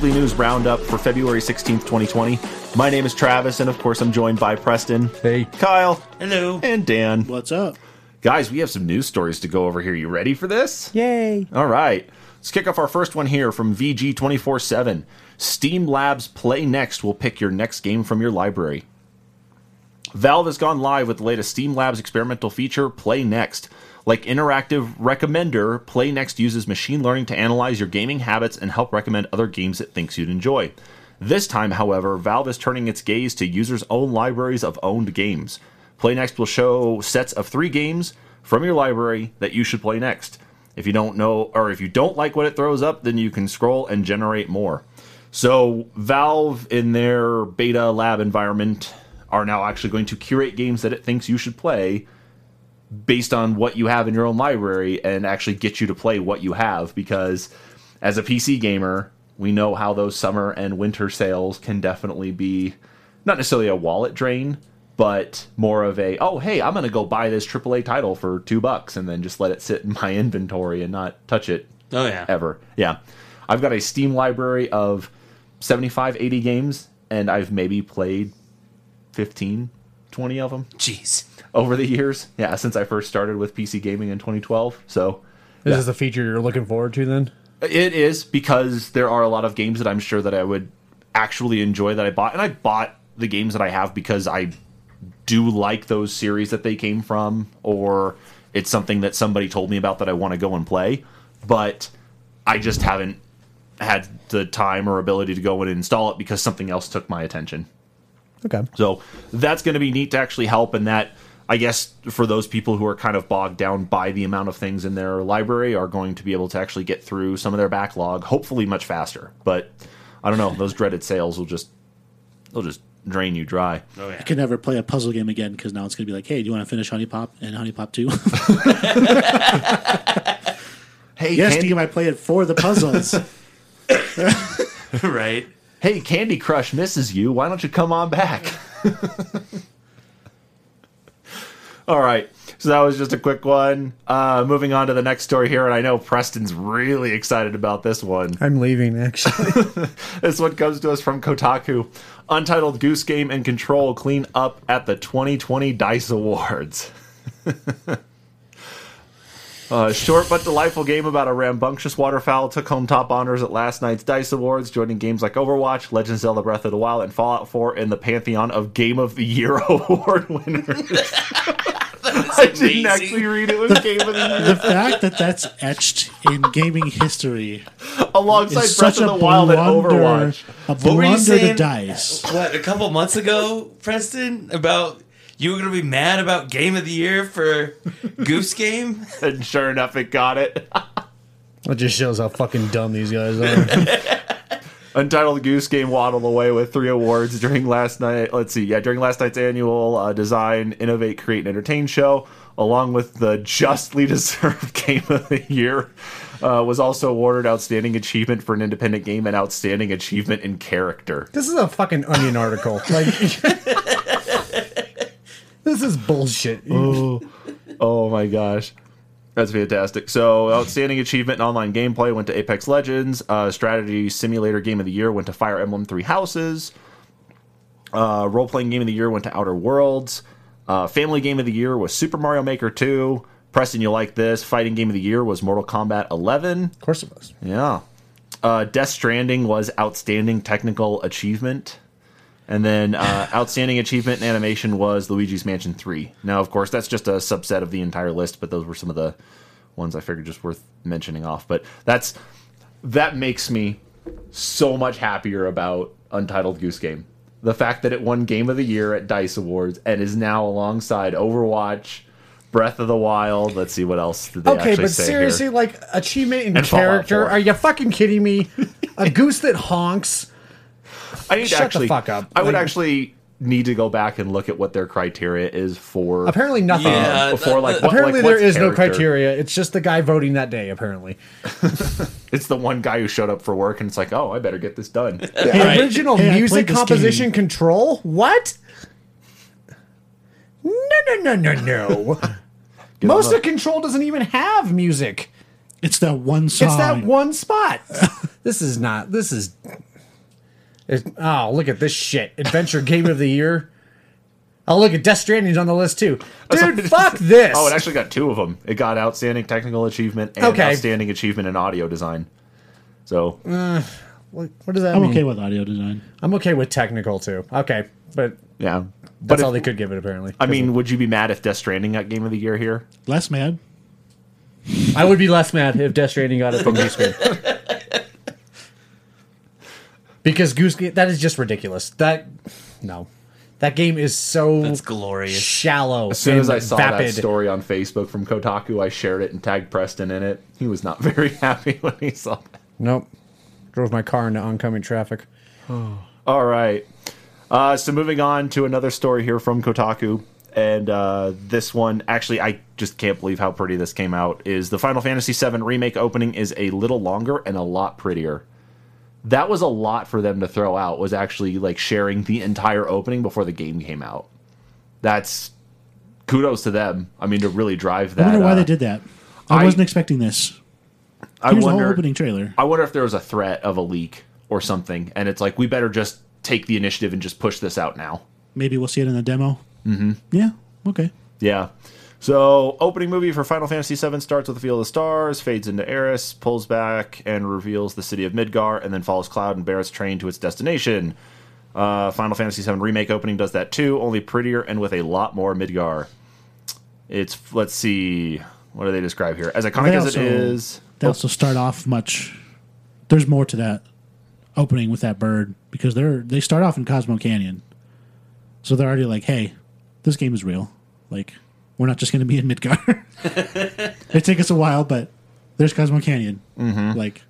Weekly news roundup for February 16th, 2020. My name is Travis, and of course, I'm joined by Preston. Hey. Kyle. Hello. And Dan. What's up? Guys, we have some news stories to go over here. You ready for this? Yay. All right. Let's kick off our first one here from VG 24 7. Steam Labs Play Next will pick your next game from your library. Valve has gone live with the latest Steam Labs experimental feature, Play Next. Like Interactive Recommender, Play Next uses machine learning to analyze your gaming habits and help recommend other games it thinks you'd enjoy. This time, however, Valve is turning its gaze to users' own libraries of owned games. Play Next will show sets of three games from your library that you should play next. If you don't know, or if you don't like what it throws up, then you can scroll and generate more. So, Valve, in their beta lab environment, are now actually going to curate games that it thinks you should play based on what you have in your own library and actually get you to play what you have because as a PC gamer, we know how those summer and winter sales can definitely be not necessarily a wallet drain, but more of a oh hey, I'm going to go buy this AAA title for 2 bucks and then just let it sit in my inventory and not touch it Oh yeah. ever. Yeah. I've got a Steam library of 75 80 games and I've maybe played 15 20 of them Jeez. over the years. Yeah, since I first started with PC gaming in 2012. So Is this a feature you're looking forward to then? it is because there are a lot of games that I'm sure that I would actually enjoy that I bought, and I bought the games that I have because I do like those series that they came from, or it's something that somebody told me about that I want to go and play, but I just haven't had the time or ability to go and install it because something else took my attention. Okay. So that's going to be neat to actually help, and that I guess for those people who are kind of bogged down by the amount of things in their library are going to be able to actually get through some of their backlog, hopefully much faster. But I don't know; those dreaded sales will just they'll just drain you dry. Oh I yeah. can never play a puzzle game again because now it's going to be like, hey, do you want to finish Honey Pop and Honey Pop 2? Hey, yes, Candy, Steve, I play it for the puzzles. right. Hey, Candy Crush misses you. Why don't you come on back? All right. So that was just a quick one. Uh, moving on to the next story here, and I know Preston's really excited about this one. I'm leaving actually. This one comes to us from Kotaku. Untitled Goose Game and Control clean up at the 2020 DICE Awards. A short but delightful game about a rambunctious waterfowl took home top honors at last night's DICE Awards, joining games like Overwatch, Legend of Zelda Breath of the Wild, and Fallout 4 in the pantheon of Game of the Year award winners. I didn't actually read it was Game of the Year. the fact that that's etched in gaming history Alongside Breath of a the Wild and Overwatch. a What were you blunder to dice. What a couple months ago, Preston, about you were gonna be mad about Game of the Year for Goose Game. And sure enough, it got it. That just shows how fucking dumb these guys are. Untitled Goose Game waddled away with three awards during last night. Let's see, yeah, during last night's annual uh, Design, Innovate, Create, and Entertain show, along with the justly deserved Game of the Year, uh, was also awarded Outstanding Achievement for an Independent Game and Outstanding Achievement in Character. this is a fucking onion article. Like This is bullshit. Oh my gosh. That's fantastic. So, outstanding achievement in online gameplay went to Apex Legends. Uh, strategy simulator game of the year went to Fire Emblem Three Houses. Uh, Role playing game of the year went to Outer Worlds. Uh, family game of the year was Super Mario Maker 2. Preston, you like this? Fighting game of the year was Mortal Kombat 11. Of course it was. Yeah. Uh, Death Stranding was outstanding technical achievement. And then uh, outstanding achievement in animation was Luigi's Mansion 3. Now, of course, that's just a subset of the entire list, but those were some of the ones I figured just worth mentioning off. But that's that makes me so much happier about Untitled Goose Game. The fact that it won Game of the Year at Dice Awards and is now alongside Overwatch, Breath of the Wild. Let's see what else did they Okay, actually but say seriously, here. like achievement in And character? Are you fucking kidding me? a goose that honks. I need Shut to the fuck up. I would Like- actually need to go back and look at what their criteria is for. Apparently nothing. Yeah. for like what, Apparently like, there what's is no criteria. It's just the guy voting that day. Apparently, It's the one guy who showed up for work and it's like, oh, I better get this done. the Right. original Hey, music composition game. control. What? No, no, no, no, no. Most of control doesn't even have music. It's that one song. It's that one spot. this is not. This is. It's- oh, look at this shit! Adventure Game of the Year. Oh, look at Death Stranding's on the list too, dude. fuck this. Oh, it actually got two of them. It got outstanding technical achievement and Okay. outstanding achievement in audio design. So uh, what, what does that I'm mean? okay with audio design. I'm okay with technical too. Okay, but yeah, that's but all they could give it apparently. I mean, would you be mad if Death Stranding got Game of the Year here? Less mad. I would be less mad if Death Stranding got it from Goose Game. because Goose Game, that is just ridiculous. That no, that game is so That's glorious. shallow. As soon as I saw vapid. that story on Facebook from Kotaku, I shared it and tagged Preston in it. He was not very happy when he saw that. Nope. Drove my car into oncoming traffic. All right. Uh, so moving on to another story here from Kotaku, and uh, this one actually I just can't believe how pretty this came out. Is the Final Fantasy VII remake opening is a little longer and a lot prettier. That was a lot for them to throw out. Was actually like sharing the entire opening before the game came out. That's kudos to them. I mean, to really drive that. I wonder why uh, they did that. I, I- wasn't expecting this. I Here's the whole wonder. opening trailer. I wonder if there was a threat of a leak or something, and it's like we better just take the initiative and just push this out now. Maybe we'll see it in the demo. Mm-hmm. Yeah. Okay. Yeah. So, opening movie for Final Fantasy VII starts with the Field of Stars, fades into Eris, pulls back and reveals the city of Midgar, and then follows Cloud and Barret's train to its destination. Uh, Final Fantasy VII Remake opening does that too, only prettier and with a lot more Midgar. It's, let's see, what do they describe here? As iconic They as it is. They also start off much. There's more to that opening with that bird because they're they start off in Cosmo Canyon, so they're already like, "Hey, this game is real. Like, we're not just going to be in Midgar. it take us a while, but there's Cosmo Canyon. Mm-hmm. Like,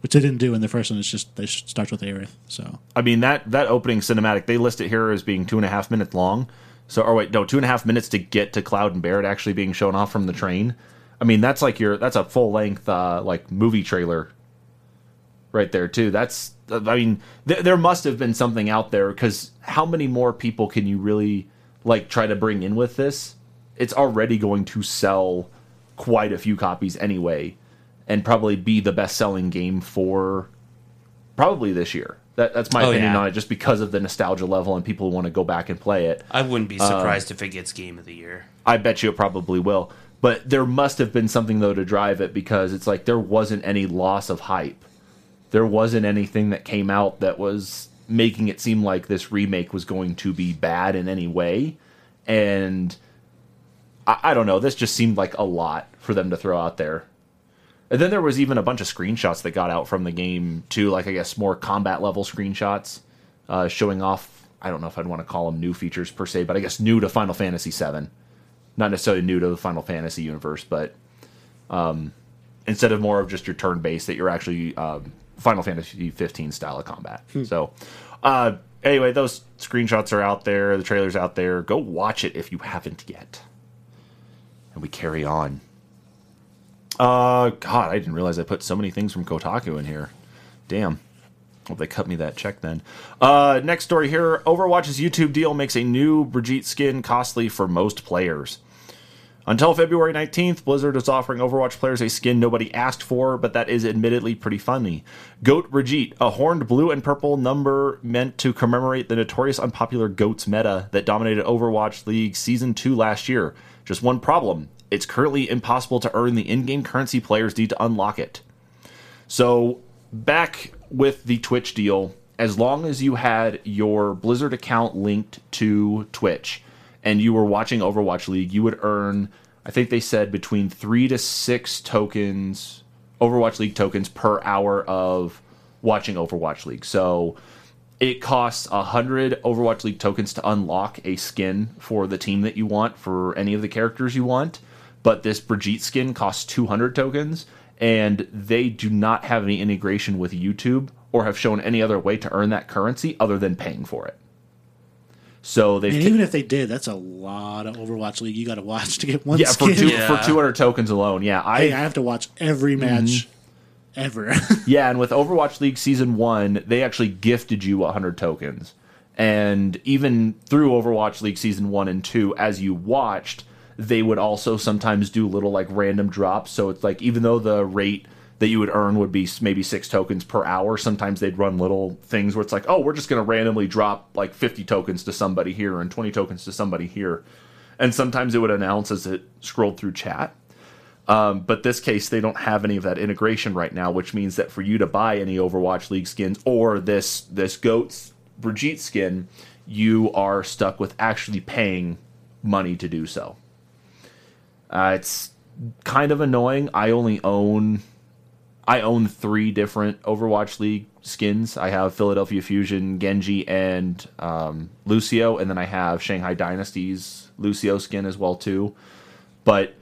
which they didn't do in the first one. It's just they starts with Aerith. So I mean that that opening cinematic they list it here as being two and a half minutes long. So or wait, no, two and a half minutes to get to Cloud and Barret actually being shown off from the train. I mean that's like your that's a full length uh, like movie trailer right there too. That's I mean th- there must have been something out there because how many more people can you really like try to bring in with this? It's already going to sell quite a few copies anyway, and probably be the best selling game for probably this year. That, that's my Oh, opinion yeah. on it, just because of the nostalgia level and people want to go back and play it. I wouldn't be um, surprised if it gets Game of the Year. I bet you it probably will. But there must have been something though to drive it because it's like there wasn't any loss of hype. There wasn't anything that came out that was making it seem like this remake was going to be bad in any way. And I, I don't know, this just seemed like a lot for them to throw out there. And then there was even a bunch of screenshots that got out from the game too, like I guess more combat level screenshots, uh, showing off. I don't know if I'd want to call them new features per se, but I guess new to Final Fantasy VII, not necessarily new to the Final Fantasy universe, but um, instead of more of just your turn based, that you're actually um, Final Fantasy 15 style of combat. So, uh, anyway, those screenshots are out there, the trailer's out there. Go watch it if you haven't yet. And we carry on. Uh, God, I didn't realize I put so many things from Kotaku in here. Damn. Hope they cut me that check then. Uh, next story here Overwatch's YouTube deal makes a new Brigitte skin costly for most players. Until February 19th, Blizzard is offering Overwatch players a skin nobody asked for, but that is admittedly pretty funny. Goat Brigitte, a horned blue and purple number meant to commemorate the notorious unpopular Goats meta that dominated Overwatch League Season 2 last year. Just one problem it's currently impossible to earn the in game currency players need to unlock it. So, back with the Twitch deal, as long as you had your Blizzard account linked to Twitch and you were watching Overwatch League, you would earn, I think they said, between three to six tokens, Overwatch League tokens per hour of watching Overwatch League. So, it costs a hundred Overwatch League tokens to unlock a skin for the team that you want for any of the characters you want. But this Brigitte skin costs 200 tokens, and they do not have any integration with YouTube or have shown any other way to earn that currency other than paying for it. So they've And ta- even if they did, that's a lot of Overwatch League you got to watch to get one yeah for skin. two Yeah. for 200 tokens alone. Yeah, I Hey, I have to watch every match Mm-hmm. Ever. Yeah, and with Overwatch League Season 1, they actually gifted you 100 tokens. And even through Overwatch League Season 1 and 2, as you watched, they would also sometimes do little like random drops. So it's like, even though the rate that you would earn would be maybe six tokens per hour, sometimes they'd run little things where it's like, oh, we're just going to randomly drop like 50 tokens to somebody here and 20 tokens to somebody here. And sometimes it would announce as it scrolled through chat. Um, but this case, they don't have any of that integration right now, which means that for you to buy any Overwatch League skins or this this Goats Brigitte skin, you are stuck with actually paying money to do so. Uh, it's kind of annoying. I only own I own three different Overwatch League skins. I have Philadelphia Fusion, Genji, and um, Lucio, and then I have Shanghai Dynasty's Lucio skin as well too. But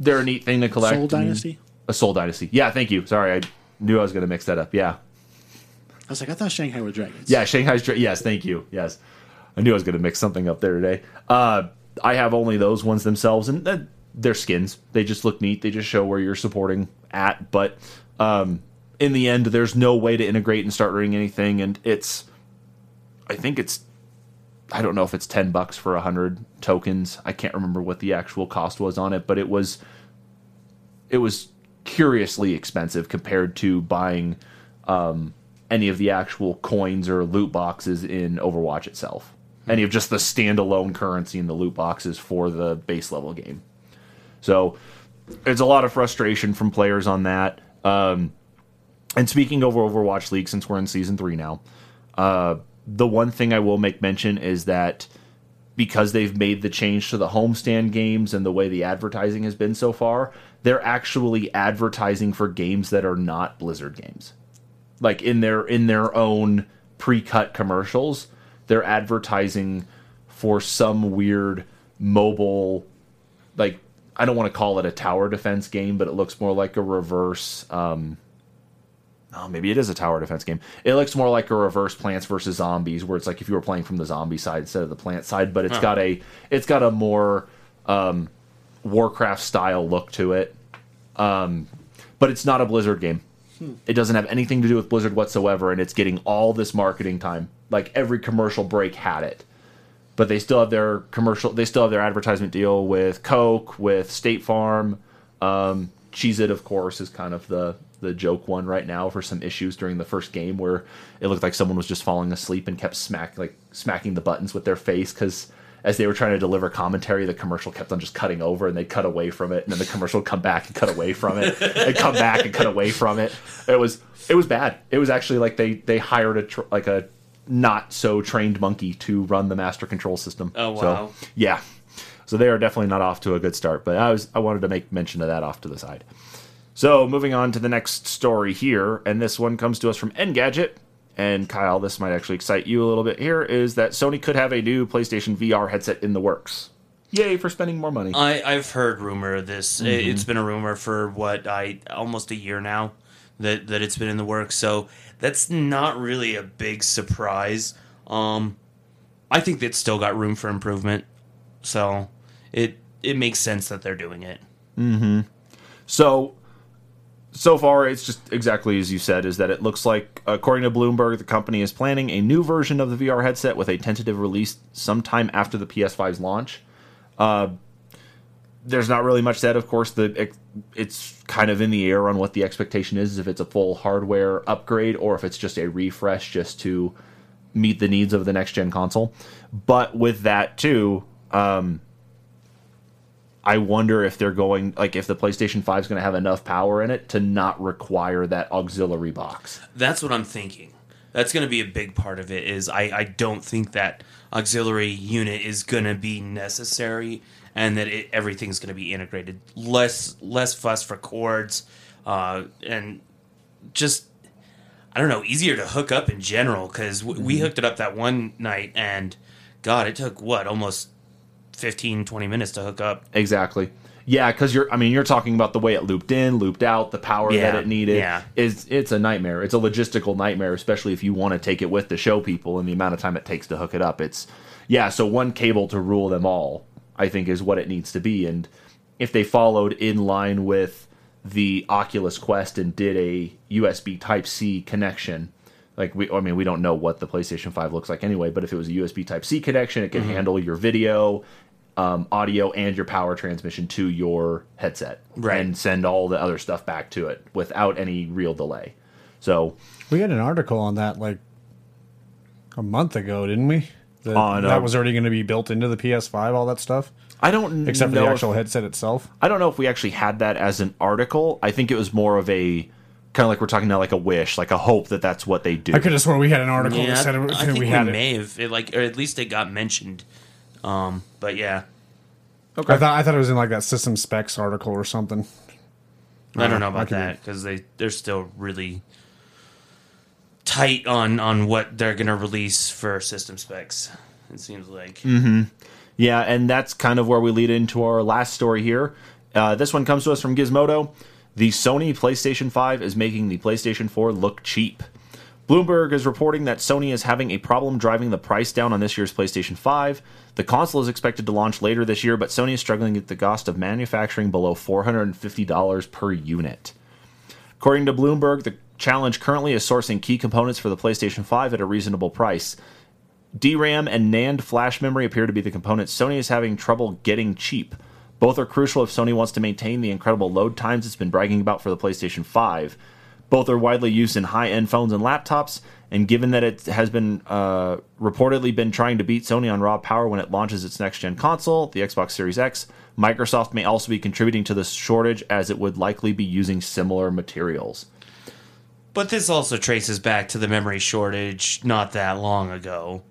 they're a neat thing to collect. A Seoul Dynasty. a Seoul Dynasty. Yeah, thank you. Sorry, I knew I was going to mix that up. Yeah, I was like, I thought Shanghai were dragons. yeah. Shanghai's. Dra- Yes, thank you. Yes, I knew I was going to mix something up there today. Uh, I have only those ones themselves, and uh, they're skins. They just look neat. They just show where you're supporting at. But um, in the end, there's no way to integrate and start doing anything, and it's. I think it's. I don't know if it's ten bucks for a hundred tokens. I can't remember what the actual cost was on it, but it was. It was curiously expensive compared to buying um, any of the actual coins or loot boxes in Overwatch itself. Any of just the standalone currency in the loot boxes for the base level game. So it's a lot of frustration from players on that. Um, and speaking of Overwatch League, since we're in season three now, uh, the one thing I will make mention is that because they've made the change to the homestand games and the way the advertising has been so far, they're actually advertising for games that are not Blizzard games. Like in their in their own pre-cut commercials, they're advertising for some weird mobile like I don't want to call it a tower defense game, but it looks more like a reverse um Oh, maybe it is a tower defense game. It looks more like a reverse Plants versus Zombies, where it's like if you were playing from the zombie side instead of the plant side, but it's got a it's got a more um, Warcraft style look to it. Um, but it's not a Blizzard game. It doesn't have anything to do with Blizzard whatsoever, and it's getting all this marketing time. Like every commercial break had it, but they still have their commercial. They still have their advertisement deal with Coke, with State Farm. Um, Cheez It, of course, is kind of the the joke one right now for some issues during the first game where it looked like someone was just falling asleep and kept smack like smacking the buttons with their face because as they were trying to deliver commentary, the commercial kept on just cutting over and they'd cut away from it, and then the commercial would come back and cut away from it, and come back and cut away from it. It was it was bad. It was actually like they they hired a tr- like a not so trained monkey to run the master control system. Oh, So, wow. yeah. So they are definitely not off to a good start, but I was I wanted to make mention of that off to the side. So moving on to the next story here, and this one comes to us from Engadget. And Kyle, this might actually excite you a little bit here, is that Sony could have a new PlayStation VR headset in the works. Yay for spending more money. I, I've heard rumor of this. It- It's been a rumor for what I almost a year now that that it's been in the works. So that's not really a big surprise. Um, I think it's still got room for improvement. So it it makes sense that they're doing it. So, so far, it's just exactly as you said, is that it looks like, according to Bloomberg, the company is planning a new version of the VR headset with a tentative release sometime after the PS5's launch. Uh, there's not really much said, of course. The it's kind of in the air on what the expectation is, if it's a full hardware upgrade or if it's just a refresh just to meet the needs of the next gen console. But with that too, um, I wonder if they're going like if the PlayStation 5 is going to have enough power in it to not require that auxiliary box. That's what I'm thinking. That's going to be a big part of it. Is I, I don't think that auxiliary unit is going to be necessary, and that it, everything's going to be integrated. Less less fuss for cords, uh, and just I don't know, easier to hook up in general. Because w- we hooked it up that one night, and God, it took what almost 15, 20 minutes to hook up. Exactly. Yeah, because you're. I mean, you're talking about the way it looped in, looped out, the power Yeah, that it needed. yeah. is it's a nightmare. It's a logistical nightmare, especially if you want to take it with to show people and the amount of time it takes to hook it up. It's yeah. So one cable to rule them all, I think, is what it needs to be. And if they followed in line with the Oculus Quest and did a USB Type C connection. Like we, I mean, we don't know what the PlayStation Five looks like anyway. But if it was a USB Type C connection, it can mm-hmm. handle your video, um, audio, and your power transmission to your headset, Right. and send all the other stuff back to it without any real delay. So We had an article on that like a month ago, didn't we? That, On, uh, that was already going to be built into the PS5, all that stuff, I don't except for know the if- actual headset itself. I don't know if we actually had that as an article. I think it was more of a kind of like we're talking now, like a wish, like a hope that that's what they do. I could have sworn we had an article Yeah, that said it, I think we we, had it. may have, it, like, or at least it got mentioned. Um, but yeah, Okay. I thought I thought it was in like that system specs article or something. I don't know about could that because they they're still really tight on on what they're gonna release for system specs. It seems like. Mm-hmm. Yeah, and that's kind of where we lead into our last story here. Uh, this one comes to us from Gizmodo. The Sony PlayStation 5 is making the PlayStation 4 look cheap. Bloomberg is reporting that Sony is having a problem driving the price down on this year's PlayStation 5. The console is expected to launch later this year, but Sony is struggling at the cost of manufacturing below $450 per unit. According to Bloomberg, the challenge currently is sourcing key components for the PlayStation 5 at a reasonable price. DRAM and NAND flash memory appear to be the components Sony is having trouble getting cheap. Both are crucial if Sony wants to maintain the incredible load times it's been bragging about for the PlayStation 5. Both are widely used in high-end phones and laptops, and given that it has been uh, reportedly been trying to beat Sony on raw power when it launches its next-gen console, the Xbox Series X, Microsoft may also be contributing to this shortage as it would likely be using similar materials. But this also traces back to the memory shortage not that long ago.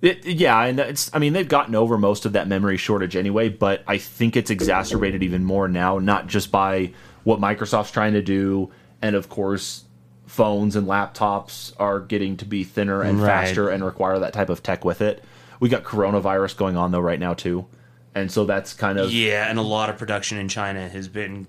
It, yeah, and it's. I mean, they've gotten over most of that memory shortage anyway, but I think it's exacerbated even more now, not just by what Microsoft's trying to do, and of course, phones and laptops are getting to be thinner and Right. faster and require that type of tech with it. We got coronavirus going on though right now too, and so that's kind of Yeah, and a lot of production in China has been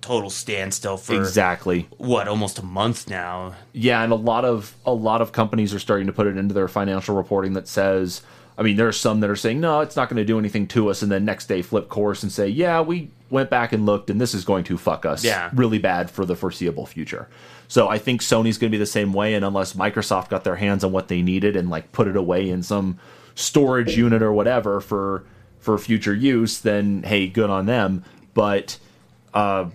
total standstill for exactly what almost a month now. Yeah, and a lot of a lot of companies are starting to put it into their financial reporting that says, I mean, there are some that are saying, no, it's not going to do anything to us, and then next day flip course and say, yeah, we went back and looked, and this is going to fuck us Yeah. really bad for the foreseeable future. So I think Sony's going to be the same way, and unless Microsoft got their hands on what they needed and like put it away in some storage unit or whatever for for future use, then hey, good on them. But uh,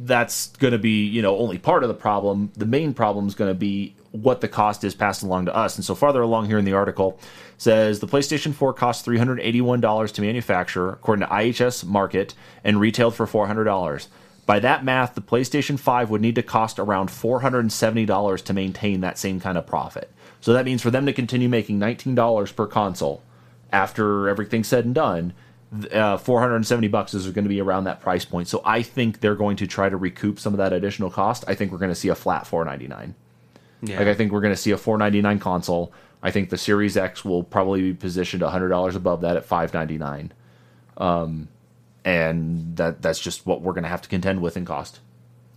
that's going to be you know only part of the problem the main problem is going to be what the cost is passed along to us and so farther along here in the article says the playstation 4 costs $381 to manufacture according to IHS Markit and retailed for $400 by that math the playstation 5 would need to cost around $470 to maintain that same kind of profit so that means for them to continue making $19 per console after everything's said and done, uh, 470 bucks is going to be around that price point. So I think they're going to try to recoup some of that additional cost. I think we're going to see a flat 499. Yeah. Like I think we're going to see a 499 console. I think the Series X will probably be positioned $100 above that at 599. Um, and that that's just what we're going to have to contend with in cost.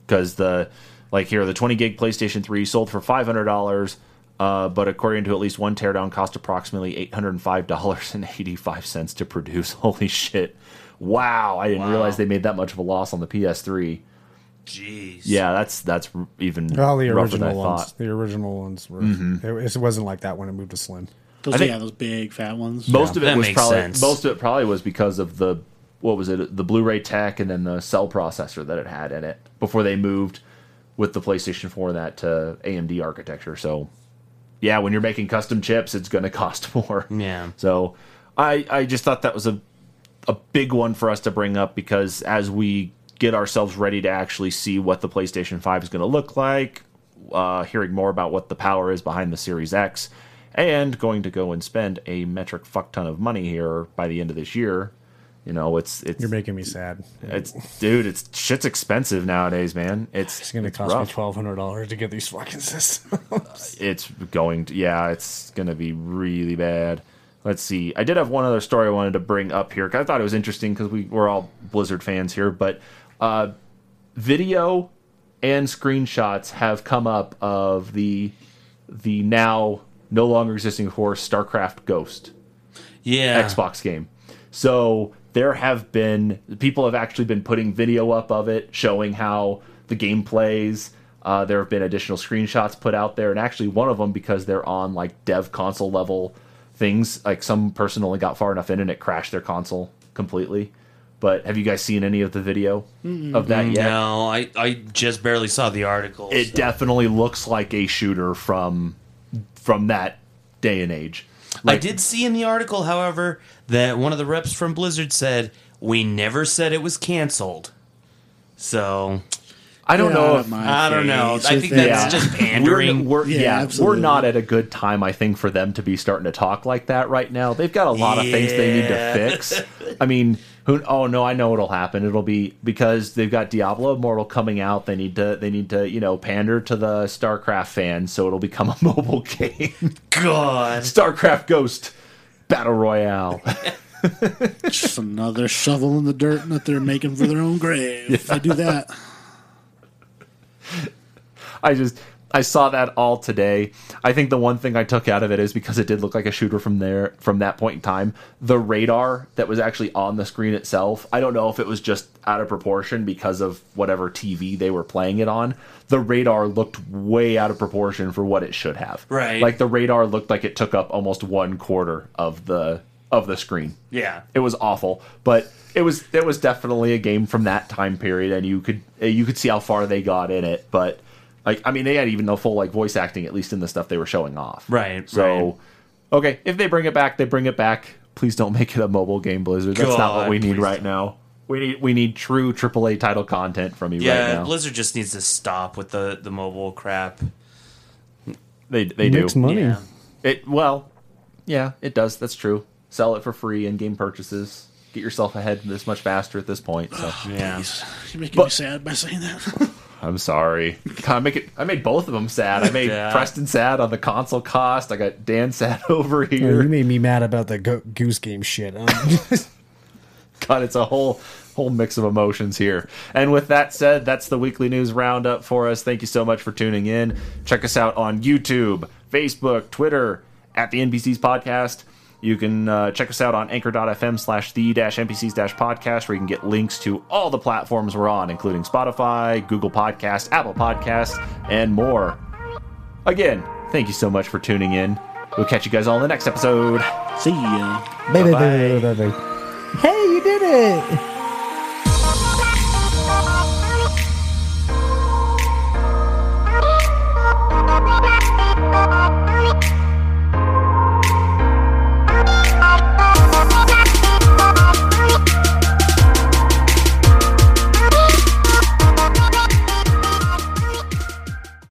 Cuz the like here the 20 gig PlayStation 3 sold for $500 uh, but according to at least one teardown, cost approximately eight hundred and five dollars and eighty five cents to produce. Holy shit! Wow, I didn't Wow. realize they made that much of a loss on the PS3. Jeez. Yeah, that's that's even All the rougher than I original ones. thought. The original ones were. Mm-hmm. It, it wasn't like that when it moved to slim. Those, I think- yeah, those big fat ones. Most Yeah. of it That was makes probably sense. most of it probably was because of the what was it the Blu-ray tech and then the cell processor that it had in it before they moved with the PlayStation 4 that to AMD architecture. So yeah, when you're making custom chips, it's going to cost more. Yeah. So I I just thought that was a a big one for us to bring up because as we get ourselves ready to actually see what the PlayStation 5 is going to look like, uh, hearing more about what the power is behind the Series X, and going to go and spend a metric fuck ton of money here by the end of this year. You know, it's it's You're making me sad. it's dude, it's shit's expensive nowadays, man. It's It's gonna it's cost rough. me twelve hundred dollars to get these fucking systems. it's going to yeah it's going to be really bad let's see. I did have one other story I wanted to bring up here. 'cause I thought it was interesting because we we're all Blizzard fans here, but uh, video and screenshots have come up of the the now no longer existing of course StarCraft Ghost Yeah. Xbox game. So there have been people have actually been putting video up of it, showing how the game plays. Uh, there have been additional screenshots put out there, and actually one of them because they're on like dev console level things. Like some person only got far enough in and it crashed their console completely. But have you guys seen any of the video of that yet? No, I, I just barely saw the article. It so- definitely looks like a shooter from from that day and age. I did see in the article, however, that one of the reps from Blizzard said we never said it was canceled. So I don't know if I don't know. I think that. that's just pandering. We're, we're, Yeah, yeah, we're not at a good time, I think, for them to be starting to talk like that right now. They've got a lot of things they need to fix. I mean, who? Oh no, I know what'll happen. It'll be because they've got Diablo Immortal coming out. They need to, they need to, you know, pander to the StarCraft fans, so it'll become a mobile game. God. StarCraft Ghost Battle Royale. Just another shovel in the dirt that they're making for their own grave. If I do that, I just I saw that all today. I think the one thing I took out of it is because it did look like a shooter from there from that point in time. The radar that was actually on the screen itself, I don't know if it was just out of proportion because of whatever TV they were playing it on. The radar looked way out of proportion for what it should have. Right. Like the radar looked like it took up almost one quarter of the of the screen. Yeah. It was awful, but it was it was definitely a game from that time period, and you could you could see how far they got in it. But like, I mean, they had even the full like voice acting, at least in the stuff they were showing off. Right, So, right. okay, if they bring it back, they bring it back. Please don't make it a mobile game, Blizzard. That's not what we need right don't. now. We need we need true AAA title content from you Yeah, right now. Blizzard just needs to stop with the, the mobile crap. they they do Makes money. Yeah. it. Well, yeah, it does. That's true. Sell it for free in game purchases. Get yourself ahead this much faster at this point. So. Yeah. you're making me sad by saying that. I'm sorry. I make it. I made both of them sad. I made Yeah. Preston sad on the console cost. I got Dan sad over Oh, you made me mad about the go- goose game shit. Um, God, it's a whole whole mix of emotions here. And with that said, that's the weekly news roundup for us. Thank you so much for tuning in. Check us out on YouTube, Facebook, Twitter at the NPCs Podcast. You can uh, check us out on anchor.fm slash the dash NPCs dash podcast, where you can get links to all the platforms we're on, including Spotify, Google Podcast, Apple Podcast, and more. Again, thank you so much for tuning in. We'll catch you guys all in the next episode. See ya. Bye-bye. baby, baby, baby. Hey, you did it!